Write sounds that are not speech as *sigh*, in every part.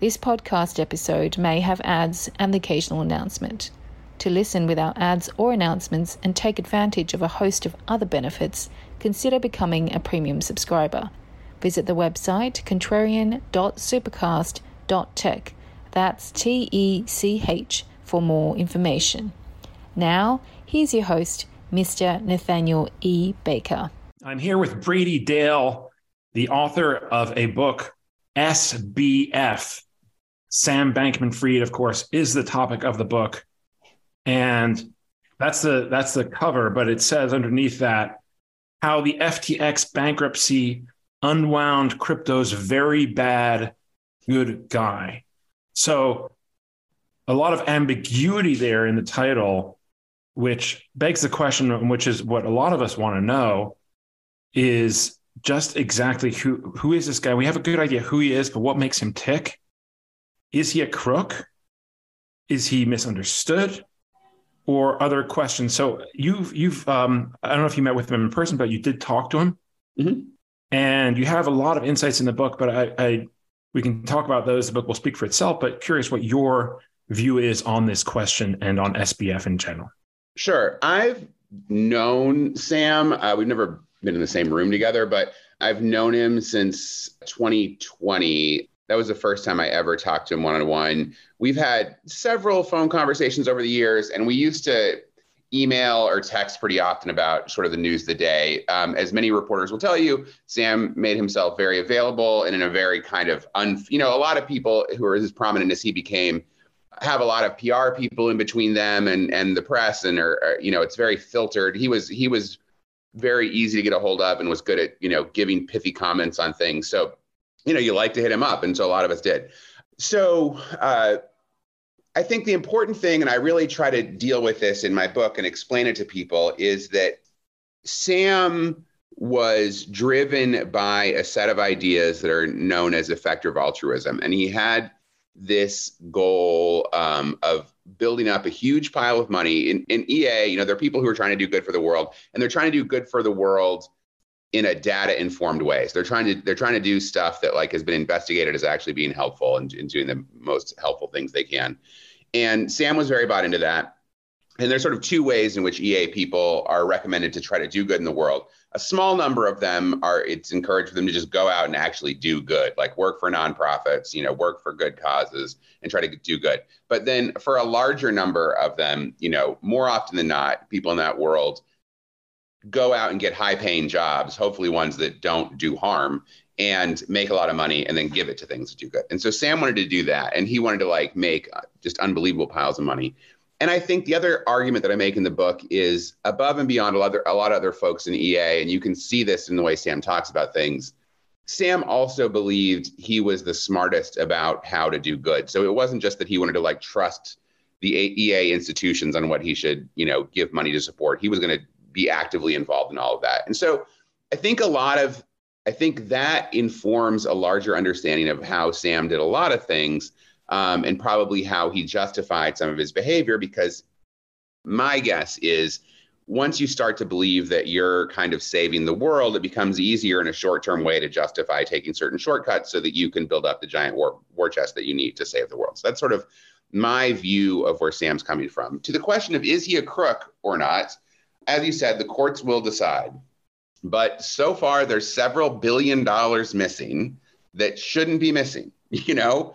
This podcast episode may have ads and the occasional announcement. To listen without ads or announcements and take advantage of a host of other benefits, consider becoming a premium subscriber. Visit the website contrarian.supercast.tech. That's T E C H for more information. Now, here's your host, Mr. Nathaniel E. Baker. I'm here with Brady Dale, the author of a book, SBF Sam Bankman Fried, of course, is the topic of the book. And that's the that's the cover, but it says underneath that how the FTX bankruptcy unwound crypto's very bad good guy. So a lot of ambiguity there in the title, which begs the question, which is what a lot of us want to know, is just exactly who who is this guy? We have a good idea who he is, but what makes him tick? Is he a crook? Is he misunderstood? Or other questions? So you've you've um, I don't know if you met with him in person, but you did talk to him, mm-hmm. and you have a lot of insights in the book. But I, I we can talk about those. The book will speak for itself. But curious what your view is on this question and on SBF in general. Sure, I've known Sam. Uh, we've never been in the same room together, but I've known him since 2020. That was the first time I ever talked to him one on one. We've had several phone conversations over the years, and we used to email or text pretty often about sort of the news of the day. Um, as many reporters will tell you, Sam made himself very available and in a very kind of, un, you know, a lot of people who are as prominent as he became have a lot of PR people in between them and and the press, and are, are you know, it's very filtered. He was he was very easy to get a hold of and was good at you know giving pithy comments on things. So you know, you like to hit him up. And so a lot of us did. So uh, I think the important thing, and I really try to deal with this in my book and explain it to people, is that Sam was driven by a set of ideas that are known as effective altruism. And he had this goal um, of building up a huge pile of money. In, in EA, you know, there are people who are trying to do good for the world, and they're trying to do good for the world in a data informed way. So they're trying to they're trying to do stuff that like has been investigated as actually being helpful and, and doing the most helpful things they can. And Sam was very bought into that. And there's sort of two ways in which EA people are recommended to try to do good in the world. A small number of them are it's encouraged for them to just go out and actually do good, like work for nonprofits, you know, work for good causes and try to do good. But then for a larger number of them, you know, more often than not, people in that world go out and get high paying jobs, hopefully ones that don't do harm and make a lot of money and then give it to things that do good. And so Sam wanted to do that and he wanted to like make uh, just unbelievable piles of money. And I think the other argument that I make in the book is above and beyond a lot, of, a lot of other folks in EA, and you can see this in the way Sam talks about things. Sam also believed he was the smartest about how to do good. So it wasn't just that he wanted to like trust the EA institutions on what he should, you know, give money to support. He was going to be actively involved in all of that. And so I think a lot of I think that informs a larger understanding of how Sam did a lot of things um, and probably how he justified some of his behavior because my guess is once you start to believe that you're kind of saving the world, it becomes easier in a short term way to justify taking certain shortcuts so that you can build up the giant war, war chest that you need to save the world. So that's sort of my view of where Sam's coming from. To the question of is he a crook or not, as you said, the courts will decide. But so far, there's several billion dollars missing that shouldn't be missing. *laughs* you know,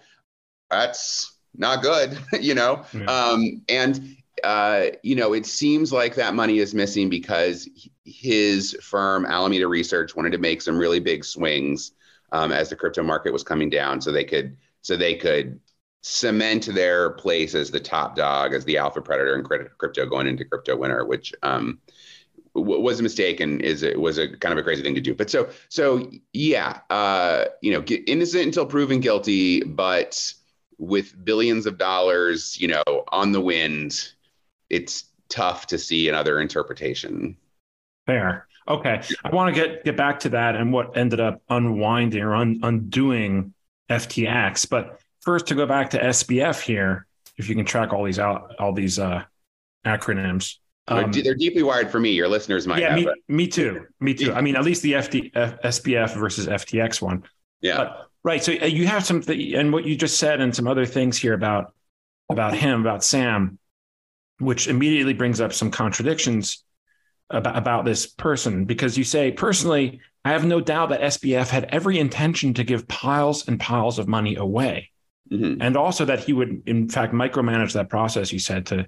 that's not good, *laughs* you know? Yeah. Um, and, uh, you know, it seems like that money is missing because his firm, Alameda Research, wanted to make some really big swings um, as the crypto market was coming down, so they could so they could cement their place as the top dog, as the alpha predator in crypto going into crypto winter, which um, was a mistake and is it was a kind of a crazy thing to do. But so so yeah, uh, you know, innocent until proven guilty, but with billions of dollars, you know, on the wind, it's tough to see another interpretation. Fair. Okay. I want to get get back to that and what ended up unwinding or un, undoing FTX. But first, to go back to SBF here, if you can track all these out, all these uh, acronyms. Um, they're deeply wired for me. Your listeners might. Yeah, me, me, too. Me too. I mean, at least the FD, F, SBF versus FTX one. Yeah. But, right. So uh, you have something, and what you just said, and some other things here about about him, about Sam, which immediately brings up some contradictions about, about this person because you say personally i have no doubt that sbf had every intention to give piles and piles of money away mm-hmm. and also that he would in fact micromanage that process He said to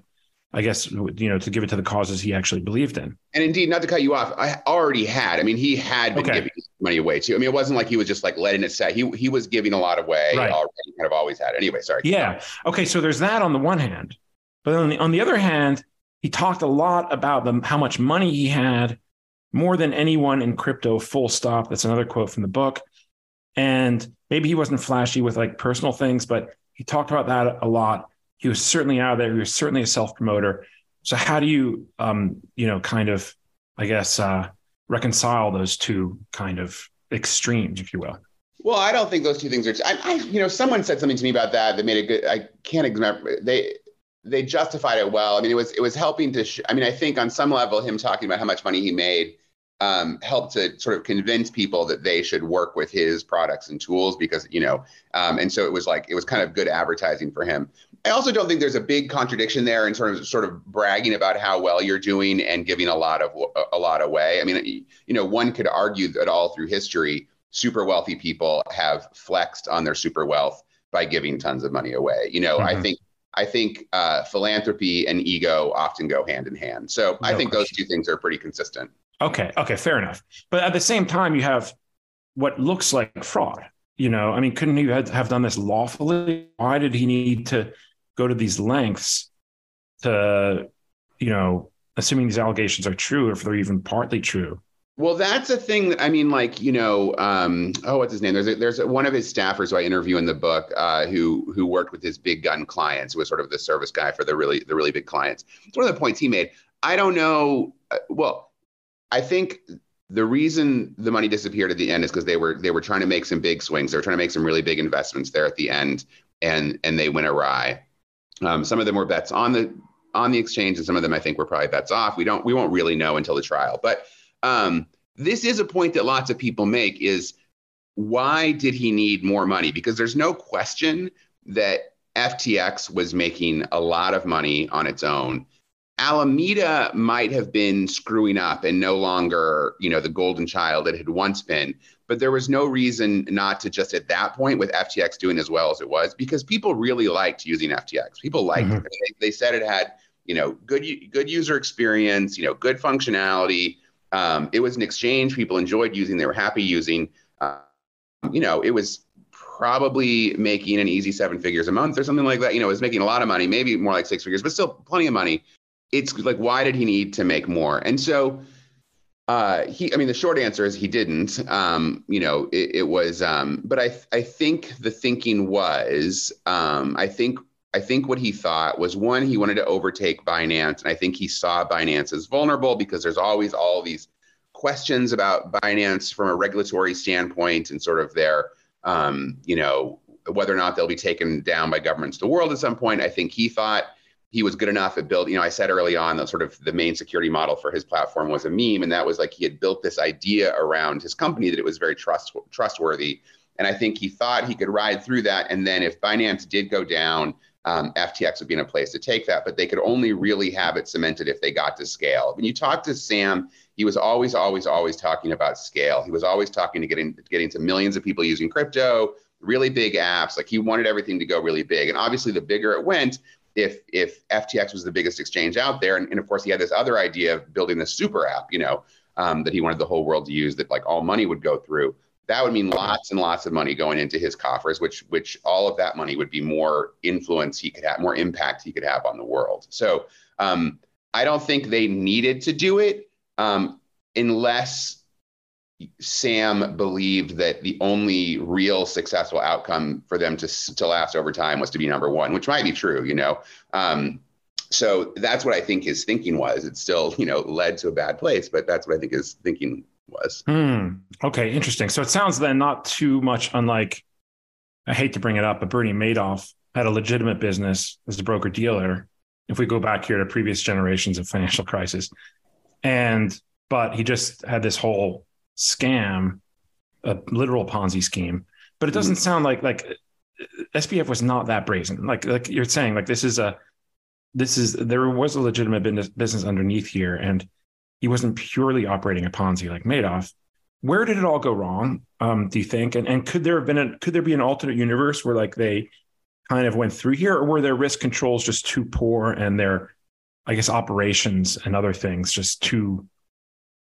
i guess you know to give it to the causes he actually believed in and indeed not to cut you off i already had i mean he had been okay. giving money away too i mean it wasn't like he was just like letting it set he, he was giving a lot away right. already kind of always had anyway sorry yeah okay so there's that on the one hand but on the, on the other hand he talked a lot about the, how much money he had, more than anyone in crypto, full stop. That's another quote from the book. And maybe he wasn't flashy with like personal things, but he talked about that a lot. He was certainly out there. He was certainly a self promoter. So how do you, um, you know, kind of, I guess, uh, reconcile those two kind of extremes, if you will? Well, I don't think those two things are. I, you know, someone said something to me about that that made a good. I can't remember. They they justified it well. I mean, it was it was helping to. Sh- I mean, I think on some level, him talking about how much money he made um, helped to sort of convince people that they should work with his products and tools because you know, um, and so it was like it was kind of good advertising for him. I also don't think there's a big contradiction there in sort of sort of bragging about how well you're doing and giving a lot of a lot away. I mean, you know, one could argue that all through history, super wealthy people have flexed on their super wealth by giving tons of money away. You know, mm-hmm. I think I think uh, philanthropy and ego often go hand in hand. So no I think question. those two things are pretty consistent. Okay. Okay. Fair enough. But at the same time, you have what looks like fraud. You know, I mean, couldn't he have done this lawfully? Why did he need to go to these lengths to, you know, assuming these allegations are true, or if they're even partly true, well, that's a thing. That, I mean, like you know, um, oh, what's his name? There's a, there's a, one of his staffers who I interview in the book uh, who who worked with his big gun clients, who was sort of the service guy for the really the really big clients. It's one of the points he made. I don't know. Uh, well, I think the reason the money disappeared at the end is because they were they were trying to make some big swings. They were trying to make some really big investments there at the end, and and they went awry. Um, some of them were bets on the on the exchange, and some of them I think were probably bets off. We don't we won't really know until the trial, but um, this is a point that lots of people make is why did he need more money? Because there's no question that FTX was making a lot of money on its own. Alameda might have been screwing up and no longer, you know, the golden child it had once been. But there was no reason not to just at that point with FTX doing as well as it was because people really liked using FTX. People liked mm-hmm. it. They, they said it had, you know, good good user experience, you know, good functionality. Um, it was an exchange people enjoyed using, they were happy using. Uh, you know, it was probably making an easy seven figures a month or something like that. You know, it was making a lot of money, maybe more like six figures, but still plenty of money. It's like, why did he need to make more? And so, uh, he, I mean, the short answer is he didn't. Um, you know, it, it was, um, but I, I think the thinking was, um, I think I think what he thought was one, he wanted to overtake Binance. And I think he saw Binance as vulnerable because there's always all these questions about Binance from a regulatory standpoint and sort of their, um, you know, whether or not they'll be taken down by governments of the world at some point. I think he thought he was good enough at building, you know, I said early on that sort of the main security model for his platform was a meme. And that was like he had built this idea around his company that it was very trust, trustworthy. And I think he thought he could ride through that. And then if Binance did go down, um, FTX would be in a place to take that, but they could only really have it cemented if they got to scale. When you talk to Sam, he was always, always, always talking about scale. He was always talking to getting getting to millions of people using crypto, really big apps. Like he wanted everything to go really big. And obviously, the bigger it went, if if FTX was the biggest exchange out there, and, and of course he had this other idea of building this super app, you know, um, that he wanted the whole world to use, that like all money would go through. That would mean lots and lots of money going into his coffers, which which all of that money would be more influence he could have, more impact he could have on the world. So um, I don't think they needed to do it um, unless Sam believed that the only real successful outcome for them to to last over time was to be number one, which might be true, you know. Um, so that's what I think his thinking was. It still, you know, led to a bad place, but that's what I think his thinking was. Hmm. Okay, interesting. So it sounds then not too much unlike. I hate to bring it up, but Bernie Madoff had a legitimate business as a broker dealer. If we go back here to previous generations of financial crisis, and but he just had this whole scam, a literal Ponzi scheme. But it doesn't mm-hmm. sound like like SBF was not that brazen. Like like you're saying, like this is a this is there was a legitimate business business underneath here, and he wasn't purely operating a Ponzi like Madoff. Where did it all go wrong? Um, do you think? And and could there have been a could there be an alternate universe where like they kind of went through here, or were their risk controls just too poor and their I guess operations and other things just too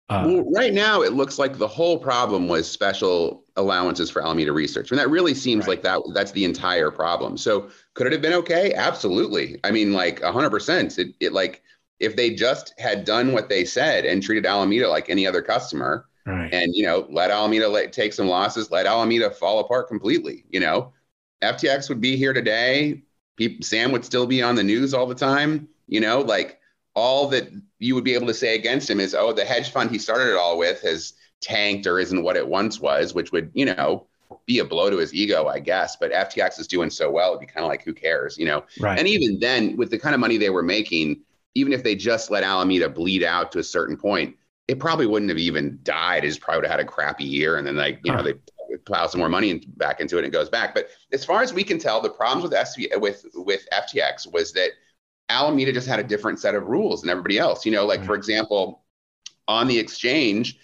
uh, well, right now it looks like the whole problem was special allowances for Alameda research. And that really seems right. like that that's the entire problem. So could it have been okay? Absolutely. I mean, like hundred percent. It, it like if they just had done what they said and treated Alameda like any other customer right. and, you know, let Alameda let, take some losses, let Alameda fall apart completely, you know, FTX would be here today. People, Sam would still be on the news all the time, you know, like all that you would be able to say against him is, oh, the hedge fund he started it all with has tanked or isn't what it once was, which would, you know, be a blow to his ego, I guess. But FTX is doing so well, it'd be kind of like, who cares, you know? Right. And even then, with the kind of money they were making, even if they just let Alameda bleed out to a certain point, it probably wouldn't have even died. It just probably would have had a crappy year, and then like you huh. know they plow some more money back into it, and it goes back. But as far as we can tell, the problems with SV with with FTX was that Alameda just had a different set of rules than everybody else. You know, like for example, on the exchange,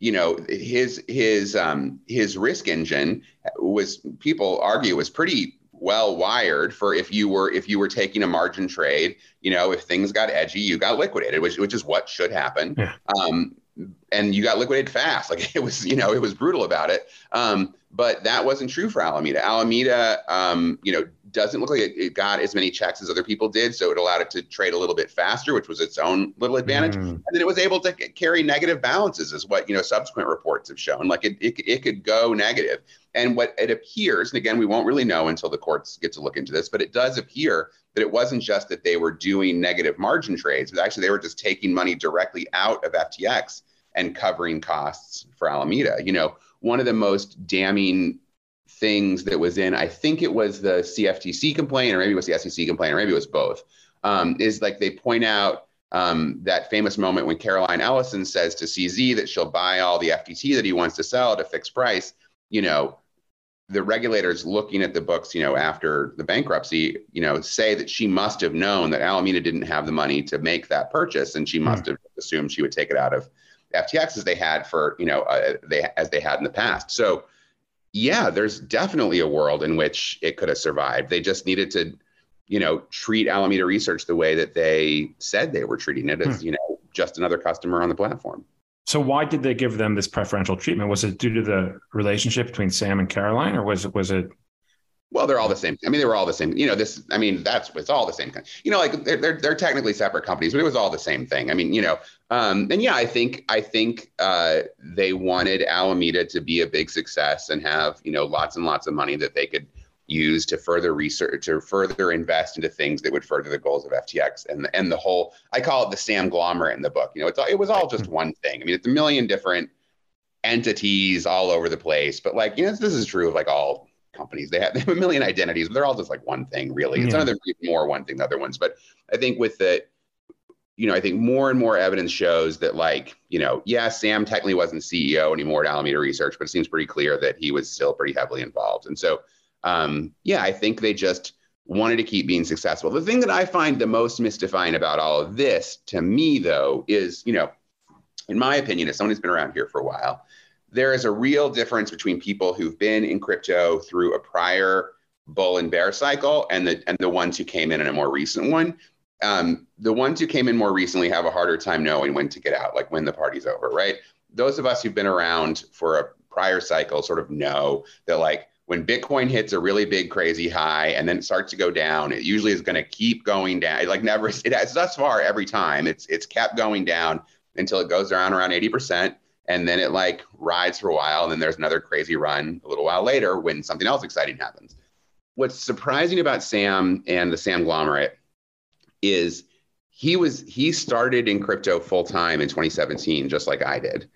you know, his his um, his risk engine was people argue was pretty well wired for if you were if you were taking a margin trade, you know, if things got edgy, you got liquidated, which which is what should happen. Yeah. Um, and you got liquidated fast. *laughs* Like it was, you know, it was brutal about it. Um, but that wasn't true for Alameda. Alameda, um, you know, doesn't look like it, it, got as many checks as other people did, so it allowed it to trade a little bit faster, which was its own little advantage. Mm. And then it was able to carry negative balances, is what you know subsequent reports have shown. Like it, it, it could go negative. And what it appears, and again, we won't really know until the courts get to look into this, but it does appear that it wasn't just that they were doing negative margin trades, but actually they were just taking money directly out of FTX and covering costs for Alameda. You know, one of the most damning things that was in, I think it was the CFTC complaint, or maybe it was the SEC complaint, or maybe it was both, um, is like they point out um, that famous moment when Caroline Ellison says to CZ that she'll buy all the FTT that he wants to sell at a fixed price. You know, the regulators looking at the books, you know, after the bankruptcy, you know, say that she must have known that Alameda didn't have the money to make that purchase, and she must hmm. have assumed she would take it out of FTX as they had for, you know, uh, they as they had in the past. So yeah, there's definitely a world in which it could have survived. They just needed to, you know, treat Alameda Research the way that they said they were treating it as, hmm. you know, just another customer on the platform. So why did they give them this preferential treatment? Was it due to the relationship between Sam and Caroline, or was it was it well, they're all the same. I mean, they were all the same. You know, this. I mean, that's it's all the same. Kind, you know, like they're, they're they're technically separate companies, but it was all the same thing. I mean, you know, um, and yeah, I think I think uh, they wanted Alameda to be a big success and have you know lots and lots of money that they could use to further research to further invest into things that would further the goals of FTX and and the whole. I call it the Samglomerate in the book. You know, it's it was all just one thing. I mean, it's a million different entities all over the place, but like you know, this is true of like all companies. They have, *laughs* they have a million identities, but they're all just like one thing, really. It's yeah. none of them more one thing than other ones. But I think with the, you know, I think more and more evidence shows that, like, you know, yeah, Sam technically wasn't CEO anymore at Alameda Research, but it seems pretty clear that he was still pretty heavily involved. And so, um, yeah, I think they just wanted to keep being successful. The thing that I find the most mystifying about all of this, to me, though, is, you know, in my opinion, as someone who's been around here for a while, there is a real difference between people who've been in crypto through a prior bull and bear cycle and the and the ones who came in in a more recent one. Um, the ones who came in more recently have a harder time knowing when to get out, like when the party's over, right? Those of us who've been around for a prior cycle sort of know that like when Bitcoin hits a really big crazy high and then it starts to go down, it usually is going to keep going down. Like never, *laughs* it has thus far every time it's it's kept going down until it goes down around 80%. And then it like rides for a while. And then there's another crazy run a little while later when something else exciting happens. What's surprising about Sam and the Sam Samglomerate is he was he started in crypto full time in 2017, just like I did.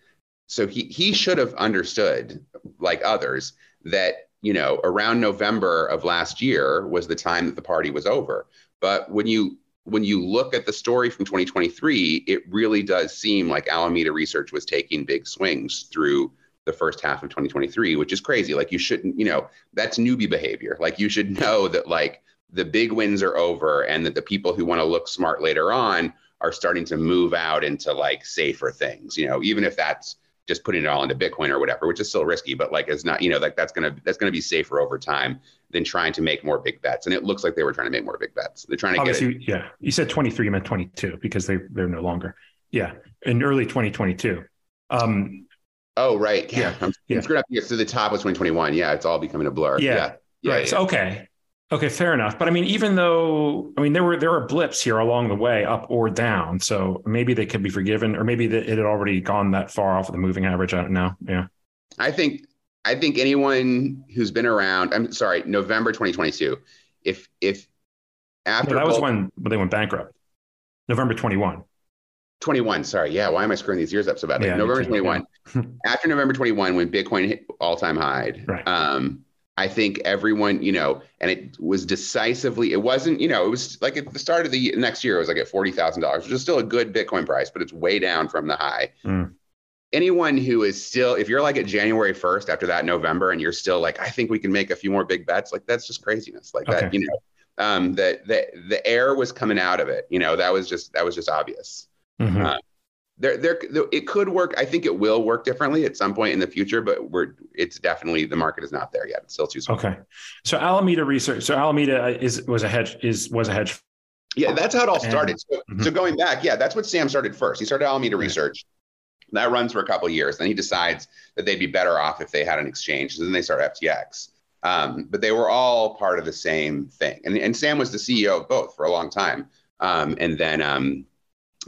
So he he should have understood, like others, that you know around November of last year was the time that the party was over. But when you when you look at the story from 2023, it really does seem like Alameda Research was taking big swings through the first half of 2023, which is crazy. Like you shouldn't, you know, that's newbie behavior. Like you should know that like the big wins are over and that the people who want to look smart later on are starting to move out into like safer things, you know, even if that's just putting it all into Bitcoin or whatever, which is still risky, but like it's not, you know, like that's gonna that's gonna be safer over time than trying to make more big bets. And it looks like they were trying to make more big bets. They're trying to Obviously, get it. yeah. You said 23, you meant 22 because they they're no longer. Yeah, in early 2022. Um, oh right, yeah. Yeah. I'm, Yeah. I'm screwed up. Yeah, so the top was 2021. Yeah, it's all becoming a blur. Yeah. yeah, yeah. right. So, okay. Okay, fair enough. But I mean, even though I mean there were there were blips here along the way, up or down. So maybe they could be forgiven, or maybe it had already gone that far off of the moving average. I don't know. Yeah. I think I think anyone who's been around. I'm sorry, November 2022. If if after No, that was bull- when they went bankrupt. November 21. 21. Sorry, yeah. Why am I screwing these years up so badly? Yeah, November too, 21. *laughs* after November 21, when Bitcoin hit all time high, Right. um, I think everyone, you know, and it was decisively, it wasn't, you know, it was like at the start of the next year, it was like at $40,000, which is still a good Bitcoin price, but it's way down from the high. Mm. Anyone who is still, if you're like at January 1st after that November and you're still like, I think we can make a few more big bets, like that's just craziness. Like that, you know, um, that the, the air was coming out of it. You know, that was just, that was just obvious Mhm. Uh, there there it could work. I think it will work differently at some point in the future but we're it's definitely the market is not there yet. It's still too small. Okay. So Alameda Research. So Alameda is was a hedge is was a hedge. yeah that's how it all started. So, Mhm. so going back yeah that's what sam started first. He started alameda research. That runs for a couple of years. Then he decides that they'd be better off if they had an exchange. So then they start ftx um, but they were all part of the same thing. And, and sam was the ceo of both for a long time. Um, and then um,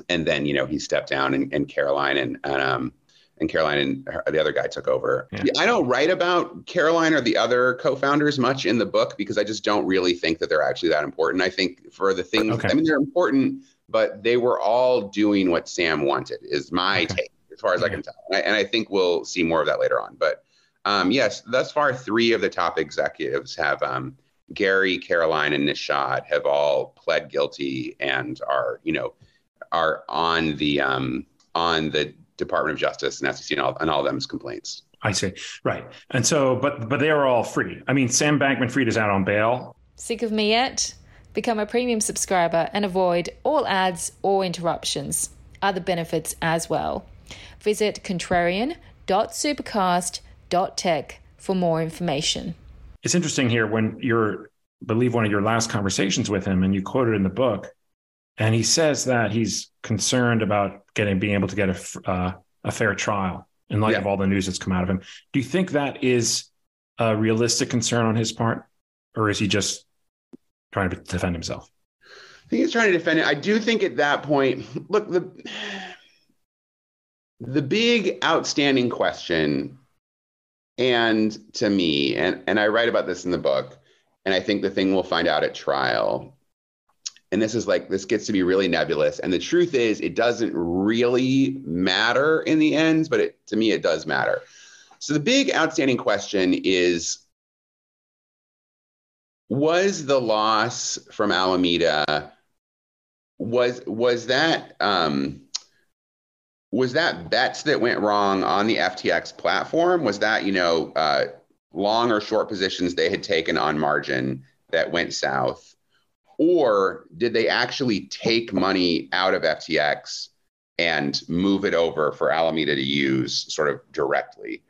and then you know he stepped down and, and caroline and, and um, and Caroline and her, the other guy took over. Yeah. I don't write about Caroline or the other co-founders much in the book because I just don't really think that they're actually that important. I think for the things, Okay. I mean, they're important, but they were all doing what Sam wanted. Is my Okay. take as far as I can tell, and I, and I think we'll see more of that later on. But um, yes, thus far, three of the top executives have um, Gary, Caroline, and Nishad have all pled guilty and are you know are on the um, on the Department of Justice and SEC and all, and all of them's complaints. I see. Right. And so, but but they are all free. I mean, Sam Bankman Fried is out on bail. Sick of me yet? Become a premium subscriber and avoid all ads or interruptions. Other benefits as well. Visit contrarian.supercast.tech for more information. It's interesting here when you're I believe one of your last conversations with him, and you quoted in the book, and he says that he's concerned about getting being able to get a uh, a fair trial in light Yeah. of all the news that's come out of him. Do you think that is a realistic concern on his part, or is he just trying to defend himself? I think he's trying to defend it. I do think at that point, look, the the big outstanding question, and to me, and, and I write about this in the book, and I think the thing we'll find out at trial, and this is like this gets to be really nebulous. And the truth is, it doesn't really matter in the end, but it, to me, it does matter. So the big outstanding question is was the loss from Alameda was was that um, was that bets that went wrong on the FTX platform? Was that you know uh, long or short positions they had taken on margin that went south, or did they actually take money out of FTX and move it over for Alameda to use sort of directly?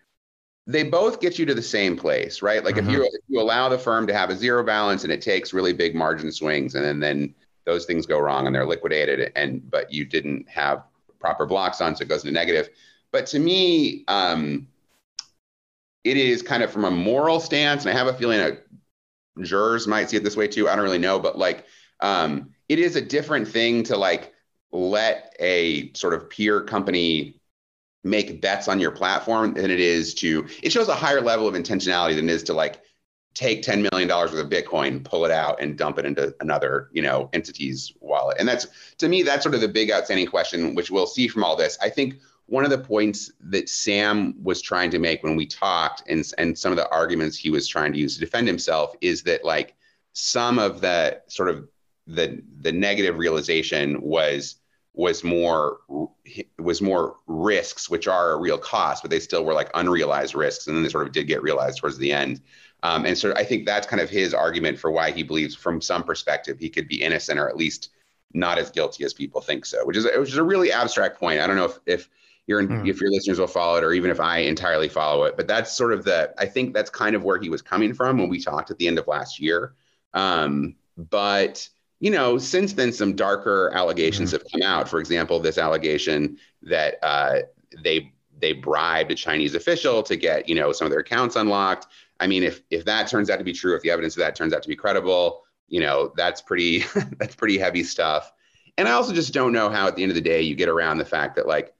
they both get you to the same place, right? Like mm-hmm. if you if you allow the firm to have a zero balance and it takes really big margin swings, and then then those things go wrong and they're liquidated, and but you didn't have proper blocks on, so it goes into negative. But to me, um, it is kind of from a moral stance, and I have a feeling that jurors might see it this way too. I don't really know, but like um, it is a different thing to like let a sort of peer company make bets on your platform than it is to it shows a higher level of intentionality than it is to like take $10 million worth of bitcoin pull it out and dump it into another you know entity's wallet and that's to me that's sort of the big outstanding question which we'll see from all this i think one of the points that sam was trying to make when we talked and, and some of the arguments he was trying to use to defend himself is that like some of the sort of the the negative realization was was more was more risks, which are a real cost, but they still were like unrealized risks, and then they sort of did get realized towards the end. Um, and so I think that's kind of his argument for why he believes, from some perspective, he could be innocent or at least not as guilty as people think so. Which is which is a really abstract point. I don't know if if your mm. if your listeners will follow it or even if I entirely follow it, but that's sort of the I think that's kind of where he was coming from when we talked at the end of last year. Um, but you know, since then, some darker allegations mm-hmm. have come out. For example, this allegation that uh, they they bribed a Chinese official to get you know some of their accounts unlocked. I mean, if if that turns out to be true, if the evidence of that turns out to be credible, you know, that's pretty *laughs* that's pretty heavy stuff. And I also just don't know how at the end of the day you get around the fact that like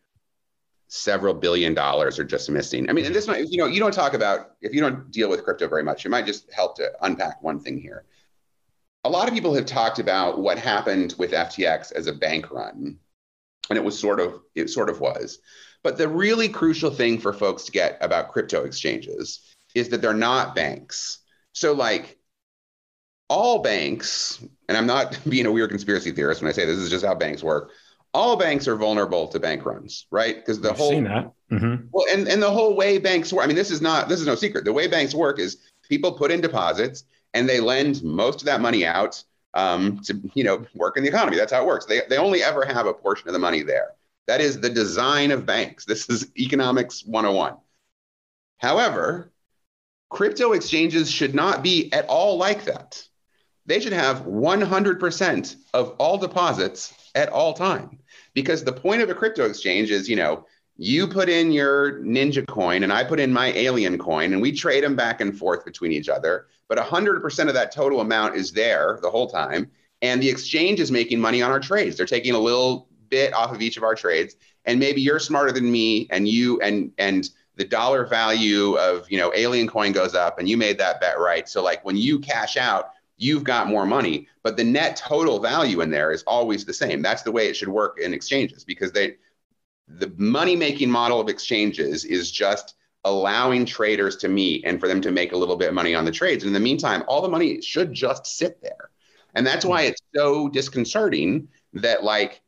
several billion dollars are just missing. I mean, and this might, you know, you don't talk about if you don't deal with crypto very much, it might just help to unpack one thing here a lot of people have talked about what happened with FTX as a bank run, and it was sort of it sort of was. But the really crucial thing for folks to get about crypto exchanges is that they're not banks. So like all banks, and I'm not *laughs* being a weird conspiracy theorist when I say this, this is just how banks work. All banks are vulnerable to bank runs, right? Because the I've whole seen that. Mm-hmm. well, and and the whole way banks work. I mean, this is not this is no secret. The way banks work is people put in deposits and they lend most of that money out um, to you know work in the economy. That's how it works. They they only ever have a portion of the money there. That is the design of banks. This is economics 101. However, crypto exchanges should not be at all like that. They should have 100% of all deposits at all time because the point of a crypto exchange is, you know, you put in your ninja coin and I put in my alien coin and we trade them back and forth between each other. But 100% of that total amount is there the whole time. And the exchange is making money on our trades. They're taking a little bit off of each of our trades. And maybe you're smarter than me and you and and the dollar value of you know alien coin goes up and you made that bet right. So like when you cash out, you've got more money, but the net total value in there is always the same. That's the way it should work in exchanges because they the money making model of exchanges is just allowing traders to meet and for them to make a little bit of money on the trades. And in the meantime, all the money should just sit there. And that's why it's so disconcerting that like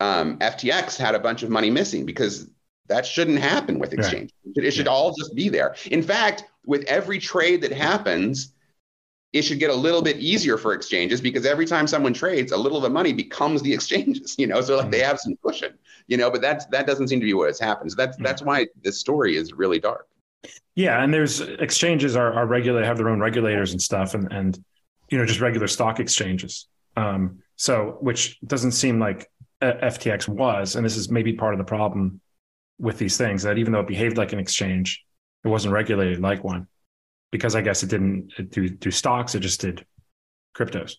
um, FTX had a bunch of money missing because that shouldn't happen with exchange. Right. It should all just be there. In fact, with every trade that happens, it should get a little bit easier for exchanges because every time someone trades, a little of the money becomes the *laughs* exchanges, you know, so like they mm-hmm. have some cushion, you know, but that's that doesn't seem to be what has happened. So that's that's why this story is really dark. Yeah, and there's exchanges are, are regulated, have their own regulators and stuff, and and you know just regular stock exchanges. Um, so which doesn't seem like FTX was, and this is maybe part of the problem with these things that even though it behaved like an exchange, it wasn't regulated like one because I guess it didn't do do stocks. It just did cryptos.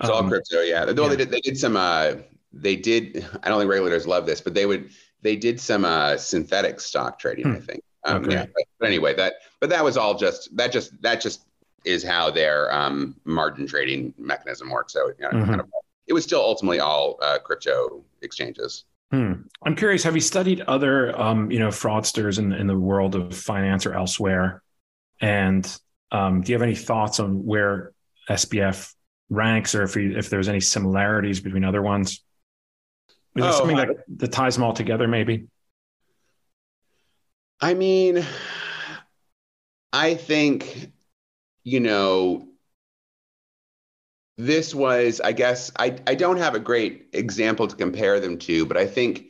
It's um, all crypto, yeah. Though yeah. they did they did some uh they did I don't think regulators love this, but they would they did some uh synthetic stock trading, hmm. I think. Um, okay. yeah, but, but, anyway, that but that was all just that just that just is how their um margin trading mechanism works. So you know, mm-hmm. kind of it was still ultimately all uh, crypto exchanges. Hmm. I'm curious. Have you studied other, um, you know, fraudsters in, in the world of finance or elsewhere? And um, do you have any thoughts on where SBF ranks, or if he, if there's any similarities between other ones? Is oh, there something I, that ties them all together? Maybe. I mean, I think you know this was i guess I, I don't have a great example to compare them to but i think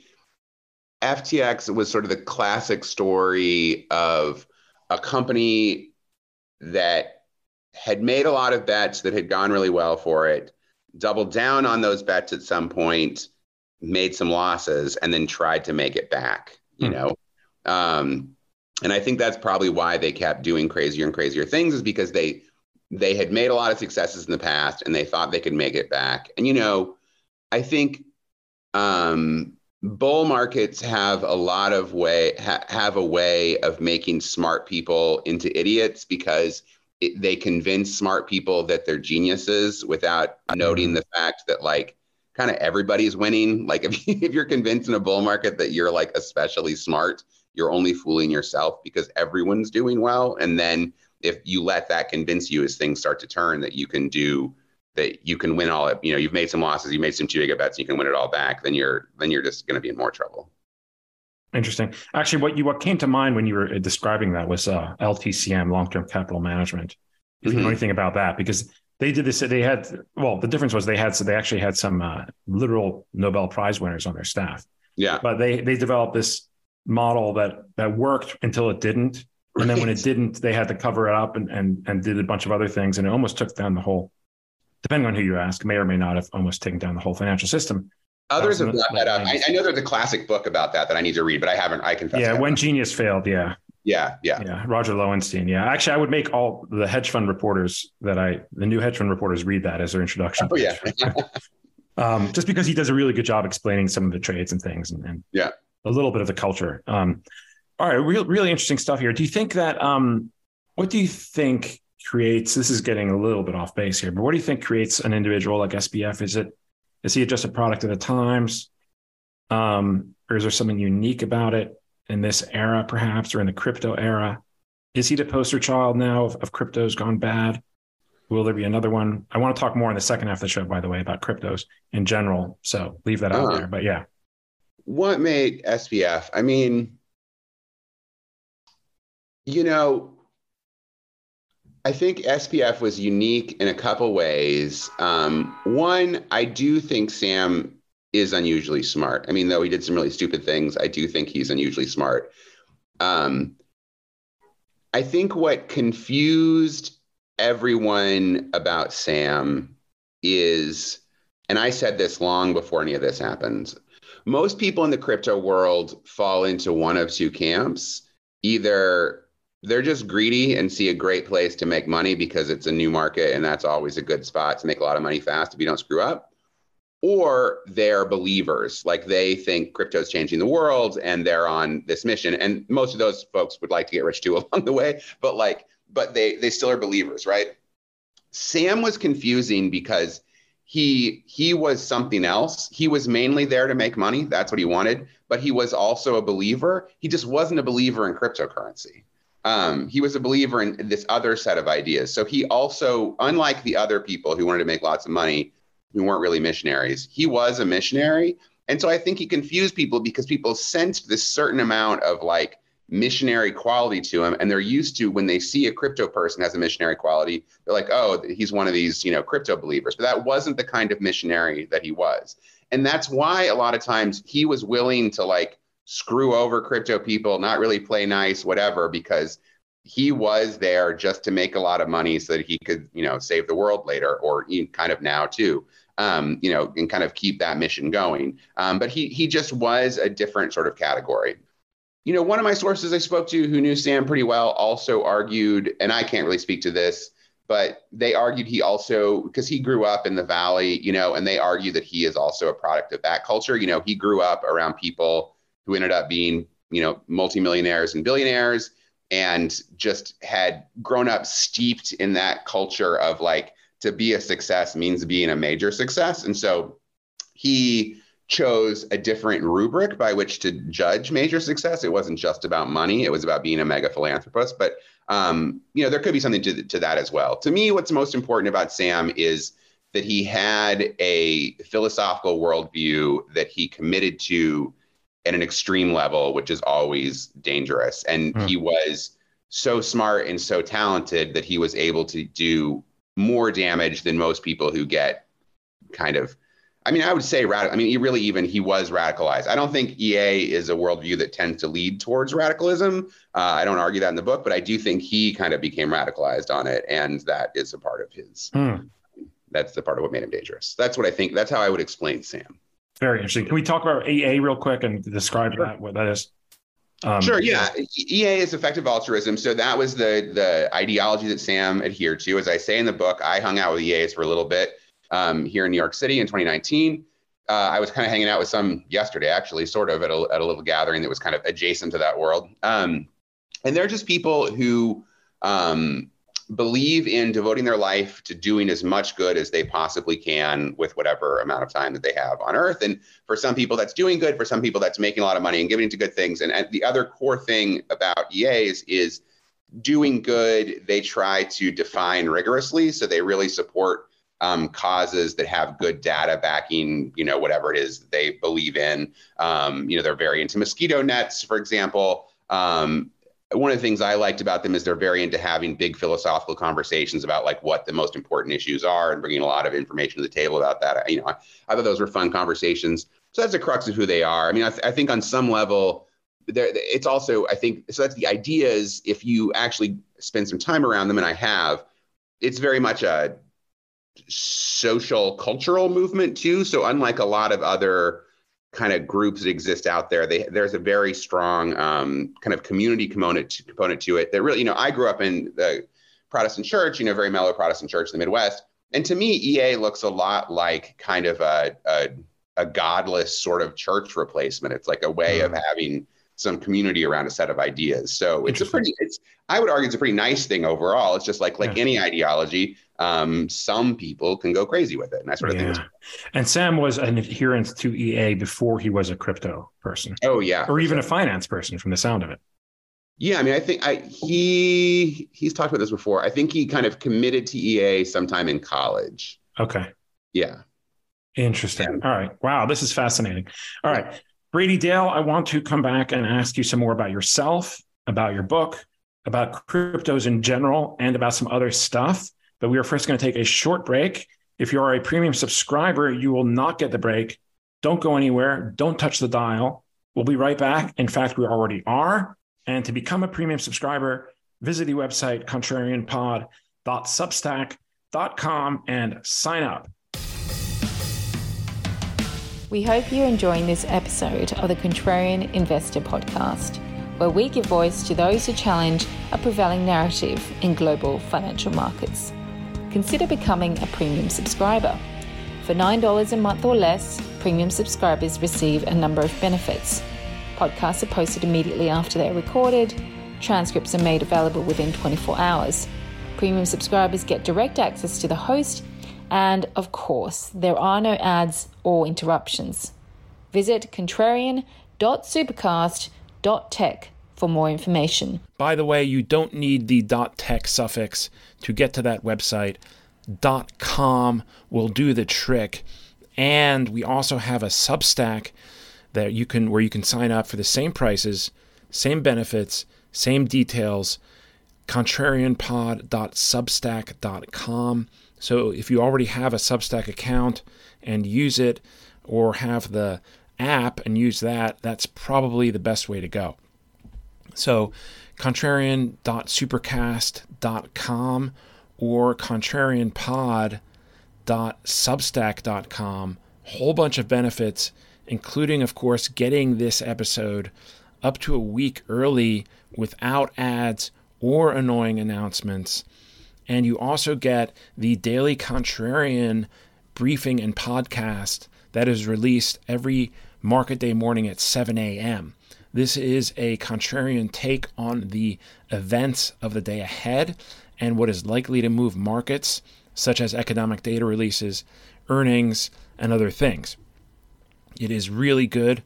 ftx was sort of the classic story of a company that had made a lot of bets that had gone really well for it, doubled down on those bets at some point, made some losses, and then tried to make it back, you hmm. know? Um, and I think that's probably why they kept doing crazier and crazier things is because they they had made a lot of successes in the past and they thought they could make it back. And you know, I think um, bull markets have a lot of way ha- have a way of making smart people into idiots because it, they convince smart people that they're geniuses without noting the fact that like kind of everybody's winning. Like if, *laughs* if you're convinced in a bull market that you're like especially smart, you're only fooling yourself because everyone's doing well. And then if you let that convince you as things start to turn that you can do that you can win all it, you know, you've made some losses, you made some too big of bets, you can win it all back, then you're then you're just going to be in more trouble. Interesting. Actually, what you what came to mind when you were describing that was uh, LTCM, long term capital management. If mm-hmm. you know mm-hmm. anything about that, because they did this, they had well, the difference was they had so they actually had some uh, literal Nobel Prize winners on their staff. Yeah, but they they developed this model that that worked until it didn't, and then when it didn't, they had to cover it up and and and did a bunch of other things, and it almost took down the whole depending on who you ask, may or may not have almost taken down the whole financial system. Others have brought that up. I, I, know there's a classic book about that that I need to read, but I haven't. I confess. Yeah, when genius failed. Yeah. Yeah, yeah, yeah. Roger Lowenstein. Yeah, actually, I would make all the hedge fund reporters that I, the new hedge fund reporters, read that as their introduction. Oh yeah. *laughs* um, just because he does a really good job explaining some of the trades and things, and, and yeah, a little bit of the culture. Um, all right, real, really interesting stuff here. Do you think that? Um, what do you think creates this is getting a little bit off base here but what do you think creates an individual like sbf is it is he just a product of the times? Um, or is there something unique about it in this era perhaps or in the crypto era? Is he the poster child now of, of crypto's gone bad? Will there be another one? I want to talk more in the second half of the show by the way about cryptos in general so leave that out uh, there but yeah. What made sbf i mean you know I think SBF was unique in a couple ways. Um, one, I do think Sam is unusually smart. I mean, though he did some really stupid things, I do think he's unusually smart. Um, I think what confused everyone about Sam is, and I said this long before any of this happened. Most people in the crypto world fall into one of two camps. Either they're just greedy and see a great place to make money because it's a new market and that's always a good spot to make a lot of money fast if you don't screw up. Or they're believers, like they think crypto is changing the world and they're on this mission. And most of those folks would like to get rich too *laughs* along the way, but like, but they they still are believers, right? Sam was confusing because he he was something else. He was mainly there to make money. That's what he wanted, but he was also a believer. He just wasn't a believer in cryptocurrency um, he was a believer in this other set of ideas. So he also, unlike the other people who wanted to make lots of money, who weren't really missionaries, he was a missionary. And so I think he confused people because people sensed this certain amount of like missionary quality to him. And they're used to when they see a crypto person has a missionary quality, they're like, oh, he's one of these, you know, crypto believers. But that wasn't the kind of missionary that he was. And that's why a lot of times he was willing to like screw over crypto people, not really play nice, whatever, because he was there just to make a lot of money so that he could, you know, save the world later, or kind of now too, um, you know, and kind of keep that mission going. Um, but he he just was a different sort of category. You know, one of my sources I spoke to who knew Sam pretty well also argued, and I can't really speak to this, but they argued he also because he grew up in the valley, you know, and they argue that he is also a product of that culture. You know, he grew up around people who ended up being, you know, multimillionaires and billionaires and just had grown up steeped in that culture of like to be a success means being a major success. And so he chose a different rubric by which to judge major success. It wasn't just about money, it was about being a mega philanthropist. But um, you know, there could be something to, to that as well. To me, what's most important about Sam is that he had a philosophical worldview that he committed to at an extreme level, which is always dangerous. And mm. he was so smart and so talented that he was able to do more damage than most people who get kind of I mean, I would say radical. I mean, he really even he was radicalized. I don't think EA is a worldview that tends to lead towards radicalism. Uh, I don't argue that in the book, but I do think he kind of became radicalized on it, and that is a part of his. Hmm. That's the part of what made him dangerous. That's what I think. That's how I would explain Sam. Very interesting. Can we talk about EA real quick and describe sure. that? What that is? Um, sure. Yeah. EA is effective altruism. So that was the the ideology that Sam adhered to. As I say in the book, I hung out with EAs for a little bit um, here in New York City in 2019. Uh, I was kind of hanging out with some yesterday, actually, sort of at a, at a little gathering that was kind of adjacent to that world. Um, and they're just people who um, believe in devoting their life to doing as much good as they possibly can with whatever amount of time that they have on earth. And for some people, that's doing good. For some people, that's making a lot of money and giving to good things. And, and the other core thing about EAs is doing good, they try to define rigorously. So they really support um, causes that have good data backing, you know, whatever it is they believe in. Um, you know, they're very into mosquito nets, for example. Um, one of the things I liked about them is they're very into having big philosophical conversations about like what the most important issues are and bringing a lot of information to the table about that. You know, I, I thought those were fun conversations. So that's the crux of who they are. I mean, I, th- I think on some level, it's also I think so. That's the idea is if you actually spend some time around them, and I have, it's very much a social cultural movement too. So unlike a lot of other kind of groups that exist out there, they, there's a very strong um, kind of community component to, component to it. That really, you know, I grew up in the Protestant church, you know, very mellow Protestant church in the Midwest, and to me, EA looks a lot like kind of a, a, a godless sort of church replacement. It's like a way mm. of having some community around a set of ideas. So it's a pretty, it's, I would argue it's a pretty nice thing overall. It's just like, like yeah. any ideology, um, some people can go crazy with it. And I sort of yeah. think. And Sam was an adherent to EA before he was a crypto person. Oh yeah. Or even sure. a finance person from the sound of it. Yeah, I mean, I think I, he he's talked about this before. I think he kind of committed to EA sometime in college. Okay. Yeah. Interesting. Yeah. All right. Wow, this is fascinating. All right. Brady Dale, I want to come back and ask you some more about yourself, about your book, about cryptos in general, and about some other stuff. But we are first going to take a short break. If you are a premium subscriber, you will not get the break. Don't go anywhere. Don't touch the dial. We'll be right back. In fact, we already are. And to become a premium subscriber, visit the website contrarianpod.substack.com and sign up. We hope you're enjoying this episode of the Contrarian Investor Podcast, where we give voice to those who challenge a prevailing narrative in global financial markets. Consider becoming a premium subscriber. For $9 a month or less, premium subscribers receive a number of benefits. Podcasts are posted immediately after they're recorded, transcripts are made available within 24 hours. Premium subscribers get direct access to the host and of course, there are no ads or interruptions. Visit contrarian.supercast.tech for more information. By the way, you don't need the .tech suffix to get to that website. .com will do the trick. And we also have a Substack that you can where you can sign up for the same prices, same benefits, same details. contrarianpod.substack.com. So if you already have a Substack account and use it, or have the app and use that, that's probably the best way to go. So contrarian.supercast.com or contrarianpod.substack.com. Whole bunch of benefits, including, of course, getting this episode up to a week early without ads or annoying announcements. And you also get the Daily Contrarian briefing and podcast that is released every market day morning at 7 a.m. This is a contrarian take on the events of the day ahead and what is likely to move markets, such as economic data releases, earnings, and other things. It is really good,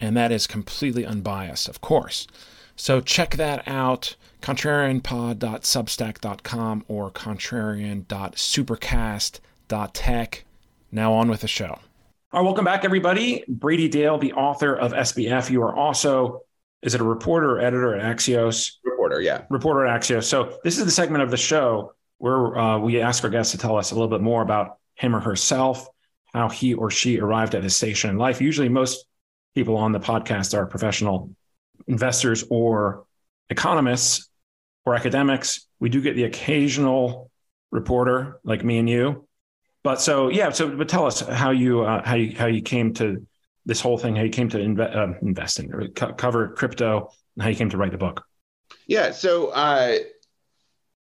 and that is completely unbiased, of course. So check that out contrarianpod.substack.com or contrarian.supercast.tech. Now on with the show. All right, welcome back, everybody. Brady Dale, the author of SBF. You are also, is it a reporter or editor at Axios? Reporter, yeah. Reporter at Axios. So this is the segment of the show where uh, we ask our guests to tell us a little bit more about him or herself. how he or she arrived at his station in life. Usually, most people on the podcast are professional investors or economists or academics. We do get the occasional reporter like me and you. But so yeah, so but tell us how you uh, how you how you came to this whole thing, how you came to inve- uh, invest in or co- cover crypto, and how you came to write the book. Yeah, so uh,